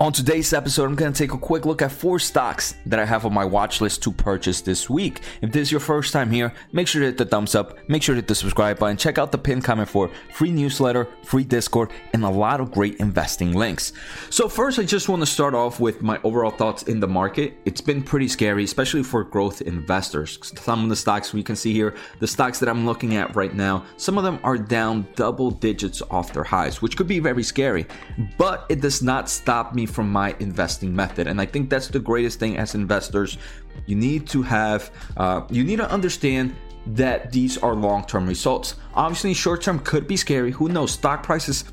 On today's episode, I'm going to take a quick look at four stocks that I have on my watch list to purchase this week. If this is your first time here, make sure to hit the thumbs up, make sure to hit the subscribe button, check out the pin comment for free newsletter, free Discord, and a lot of great investing links. So, first, I just want to start off with my overall thoughts in the market. It's been pretty scary, especially for growth investors. Some of the stocks we can see here, the stocks that I'm looking at right now, some of them are down double digits off their highs, which could be very scary, but it does not stop me from my investing method. And I think that's the greatest thing as investors. You need to have, uh, you need to understand that these are long term results. Obviously, short term could be scary. Who knows? Stock prices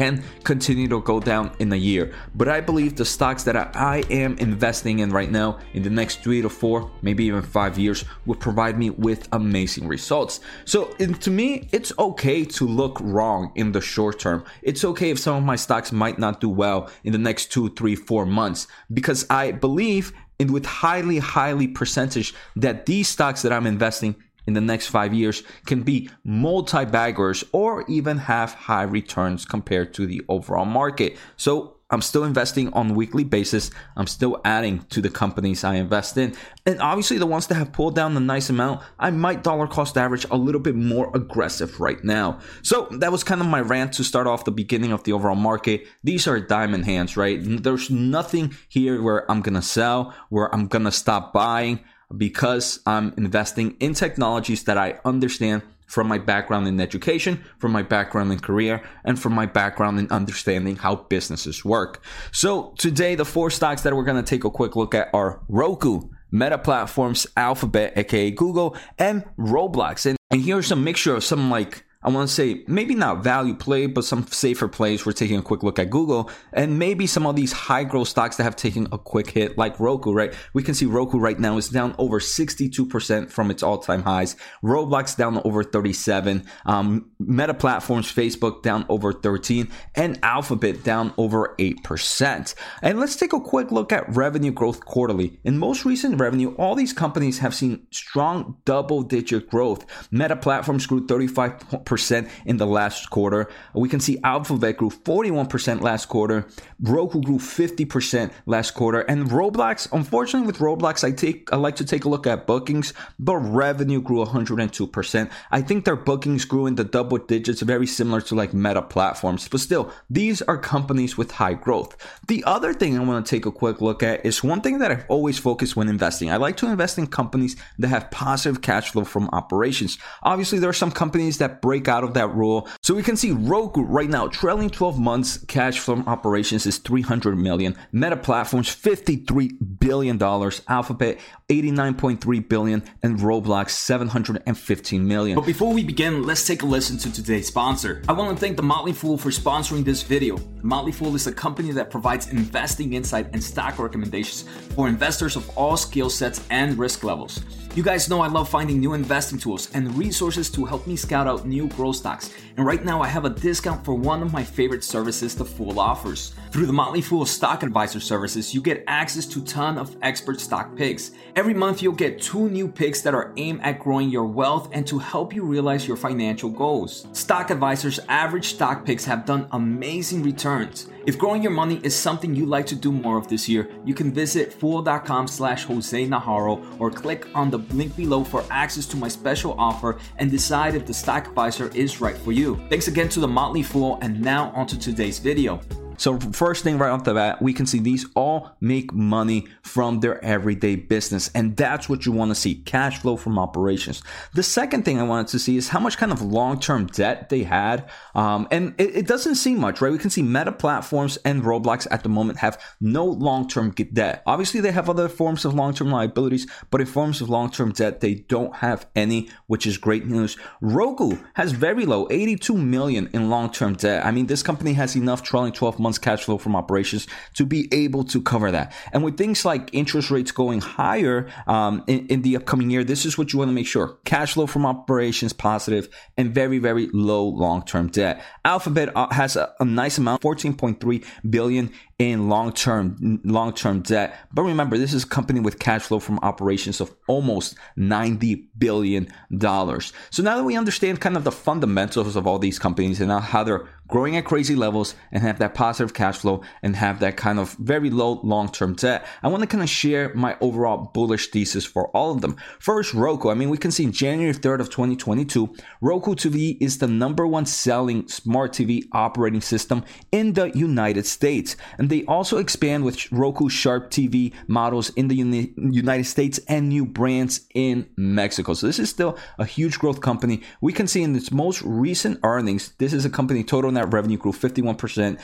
can continue to go down in a year. But I believe the stocks that I am investing in right now in the next three to four, maybe even five years, will provide me with amazing results. So to me, it's okay to look wrong in the short term. It's okay if some of my stocks might not do well in the next two, three, four months because I believe and with highly, highly percentage that these stocks that I'm investing in the next five years can be multi baggers or even have high returns compared to the overall market. So I'm still investing on a weekly basis. I'm still adding to the companies I invest in. And obviously, the ones that have pulled down a nice amount, I might dollar cost average a little bit more aggressive right now. So that was kind of my rant to start off the beginning of the overall market. These are diamond hands, right? There's nothing here where I'm going to sell, where I'm going to stop buying because I'm investing in technologies that I understand from my background in education, from my background in career, and from my background in understanding how businesses work. So today, the four stocks that we're going to take a quick look at are Roku, Meta Platforms, Alphabet, aka Google, and Roblox. And, and here's a mixture of some like I want to say maybe not value play, but some safer plays. We're taking a quick look at Google and maybe some of these high growth stocks that have taken a quick hit, like Roku, right? We can see Roku right now is down over 62% from its all time highs. Roblox down over 37. Um, Meta platforms, Facebook down over 13 and Alphabet down over 8%. And let's take a quick look at revenue growth quarterly. In most recent revenue, all these companies have seen strong double digit growth. Meta platforms grew 35 percent in the last quarter. We can see Alphabet grew 41% last quarter. Roku grew 50% last quarter. And Roblox, unfortunately with Roblox, I take I like to take a look at bookings, but revenue grew 102%. I think their bookings grew in the double digits, very similar to like meta platforms. But still, these are companies with high growth. The other thing I want to take a quick look at is one thing that I've always focused when investing. I like to invest in companies that have positive cash flow from operations. Obviously, there are some companies that break break out of that rule. So we can see Roku right now, trailing 12 months cash from operations is 300 million. Meta Platforms 53 billion dollars. Alphabet 89.3 billion and Roblox 715 million. But before we begin, let's take a listen to today's sponsor. I want to thank The Motley Fool for sponsoring this video. The Motley Fool is a company that provides investing insight and stock recommendations for investors of all skill sets and risk levels. You guys know I love finding new investing tools and resources to help me scout out new growth stocks. And right now I have a discount for one of my favorite services the Fool offers. Through the Motley Fool Stock Advisor services, you get access to ton of expert stock picks. Every month you'll get two new picks that are aimed at growing your wealth and to help you realize your financial goals. Stock Advisor's average stock picks have done amazing returns. If growing your money is something you'd like to do more of this year, you can visit fool.com slash Jose Najarro or click on the link below for access to my special offer and decide if the stock advisor is right for you. Thanks again to the Motley Fool and now onto today's video. So first thing right off the bat, we can see these all make money from their everyday business. And that's what you want to see, cash flow from operations. The second thing I wanted to see is how much kind of long-term debt they had. Um, and it, it, doesn't seem much, right? We can see Meta platforms and Roblox at the moment have no long-term debt. Obviously, they have other forms of long-term liabilities, but in forms of long-term debt, they don't have any, which is great news. Roku has very low, 82 million in long-term debt. I mean, this company has enough trailing 12 months month's cash flow from operations to be able to cover that. And with things like interest rates going higher um, in, in the upcoming year, this is what you want to make sure cash flow from operations positive and very, very low long term debt. Alphabet uh, has a, a nice amount, 14.3 billion in long-term long-term debt. But remember, this is a company with cash flow from operations of almost 90 billion dollars. So now that we understand kind of the fundamentals of all these companies and how they're growing at crazy levels, and have that positive cash flow and have that kind of very low long term debt. I want to kind of share my overall bullish thesis for all of them. First, Roku. I mean, we can see January 3rd of 2022, Roku TV is the number one selling smart TV operating system in the United States. And they also expand with Roku Sharp TV models in the Uni- United States and new brands in Mexico. So this is still a huge growth company. We can see in its most recent earnings, this is a company total net revenue grew 51%.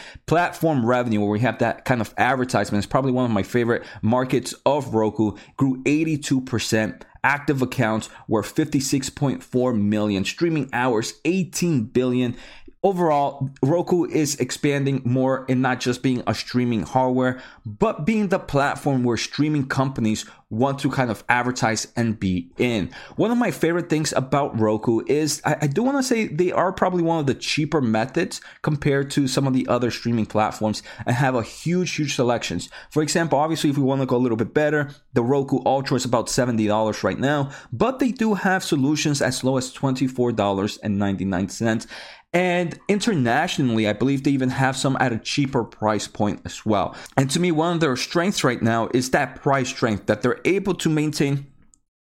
Platform revenue, where we have that kind of advertisement, is probably one of my favorite markets of Roku, grew 82%. Active accounts were 56.4 million. Streaming hours, 18 billion. Overall, Roku is expanding more in not just being a streaming hardware, but being the platform where streaming companies want to kind of advertise and be in. One of my favorite things about Roku is I, I do want to say they are probably one of the cheaper methods compared to some of the other streaming platforms and have a huge, huge selections. For example, obviously, if we want to go a little bit better, the Roku Ultra is about $70 right now, but they do have solutions as low as $24.99. And internationally, I believe they even have some at a cheaper price point as well. And to me, one of their strengths right now is that price strength that they're able to maintain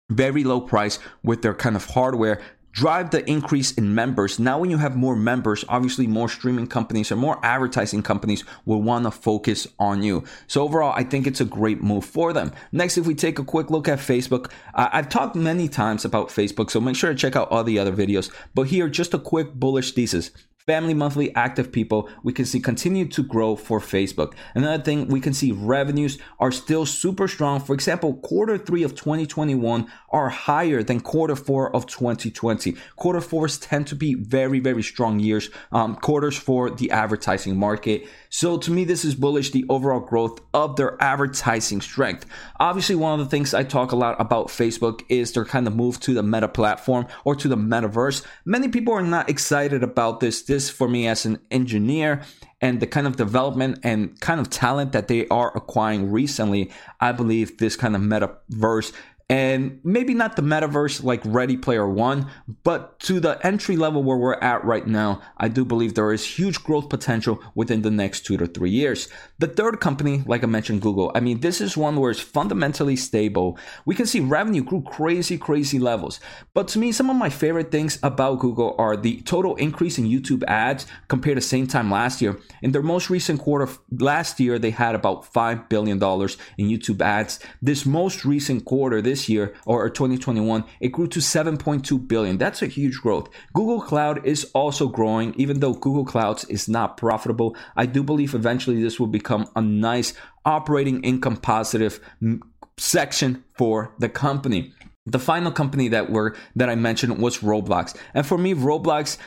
very low price with their kind of hardware drive the increase in members. Now, when you have more members, obviously more streaming companies or more advertising companies will want to focus on you. So overall, I think it's a great move for them. Next, if we take a quick look at Facebook, uh, I've talked many times about Facebook, so make sure to check out all the other videos. But here, just a quick bullish thesis family monthly active people we can see continue to grow for facebook. Another thing we can see revenues are still super strong. For example quarter three of 2021 are higher than quarter four of 2020 quarter fours tend to be very very strong years um, quarters for the advertising market so to me this is bullish the overall growth of their advertising strength. Obviously one of the things i talk a lot about facebook is their kind of move to the meta platform or to the metaverse. Many people are not excited about this. This for me as an engineer and the kind of development and kind of talent that they are acquiring recently, I believe this kind of metaverse and maybe not the metaverse like Ready Player One, but to the entry level where we're at right now, I do believe there is huge growth potential within the next two to three years. The third company, like I mentioned, Google, I mean, this is one where it's fundamentally stable. We can see revenue grew crazy, crazy levels. But to me, some of my favorite things about Google are the total increase in YouTube ads compared to same time last year. In their most recent quarter last year, they had about $5 billion in YouTube ads. This most recent quarter, this year or 2021, it grew to 7.2 billion. That's a huge growth. Google Cloud is also growing, even though Google Clouds is not profitable. I do believe eventually this will become a nice operating income positive mm, section for the company. The final company that were that I mentioned was Roblox. And for me, Roblox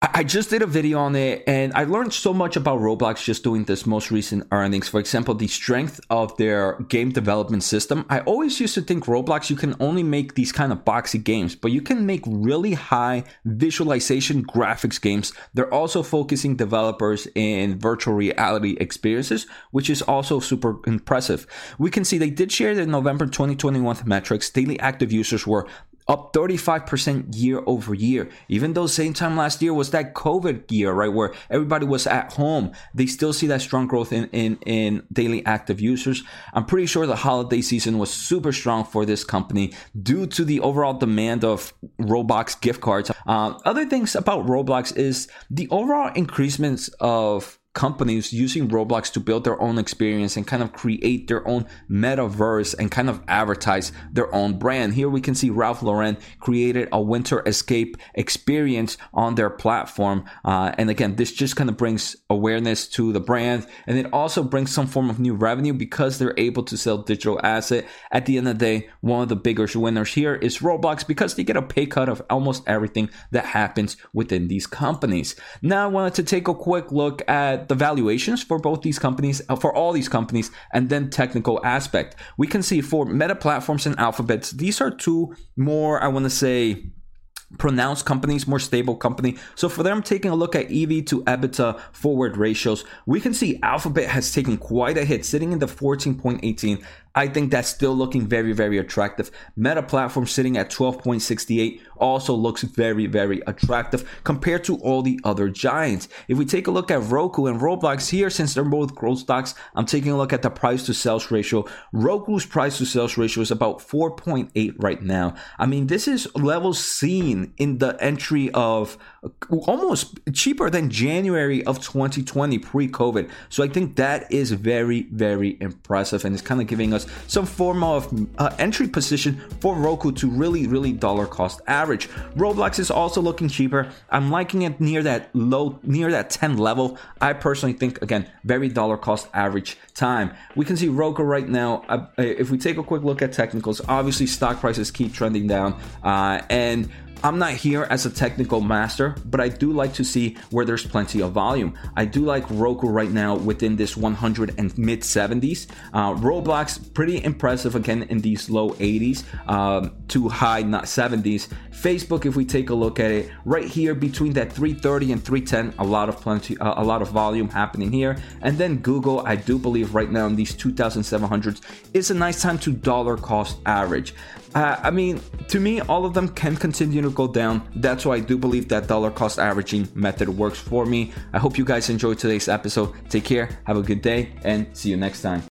I just did a video on it and I learned so much about Roblox just doing this most recent earnings. For example, the strength of their game development system. I always used to think Roblox, you can only make these kind of boxy games, but you can make really high visualization graphics games. They're also focusing developers in virtual reality experiences, which is also super impressive. We can see they did share the November 2021 metrics. Daily active users were up 35% year over year. Even though same time last year was that COVID year, right, where everybody was at home, they still see that strong growth in, in, in daily active users. I'm pretty sure the holiday season was super strong for this company due to the overall demand of Roblox gift cards. Uh, other things about Roblox is the overall increasements of companies using Roblox to build their own experience and kind of create their own metaverse and kind of advertise their own brand. Here we can see Ralph Lauren created a winter escape experience on their platform. Uh, and again, this just kind of brings awareness to the brand and it also brings some form of new revenue because they're able to sell digital asset. At the end of the day, one of the bigger winners here is Roblox because they get a pay cut of almost everything that happens within these companies. Now I wanted to take a quick look at the valuations for both these companies, uh, for all these companies, and then technical aspect. We can see for Meta Platforms and Alphabets, these are two more, I want to say, pronounced companies, more stable company. So for them taking a look at EV to EBITDA forward ratios, we can see Alphabet has taken quite a hit, sitting in the 14.18 I think that's still looking very, very attractive. Meta platform sitting at 12.68 also looks very, very attractive compared to all the other giants. If we take a look at Roku and Roblox here, since they're both growth stocks, I'm taking a look at the price to sales ratio. Roku's price to sales ratio is about 4.8 right now. I mean, this is levels seen in the entry of almost cheaper than January of 2020 pre COVID. So I think that is very, very impressive and it's kind of giving us some form of uh, entry position for Roku to really, really dollar cost average. Roblox is also looking cheaper. I'm liking it near that low, near that 10 level. I personally think, again, very dollar cost average time. We can see Roku right now. Uh, if we take a quick look at technicals, obviously stock prices keep trending down. Uh, and I'm not here as a technical master, but I do like to see where there's plenty of volume. I do like Roku right now within this 100 and mid 70s. Uh, Roblox, pretty impressive again in these low 80s um, to high not 70s. Facebook, if we take a look at it, right here between that 330 and 310, a lot of plenty, uh, a lot of volume happening here. And then Google, I do believe right now in these 2,700s is a nice time to dollar cost average. Uh, I mean, to me, all of them can continue to go down. That's why I do believe that dollar cost averaging method works for me. I hope you guys enjoyed today's episode. Take care, have a good day, and see you next time.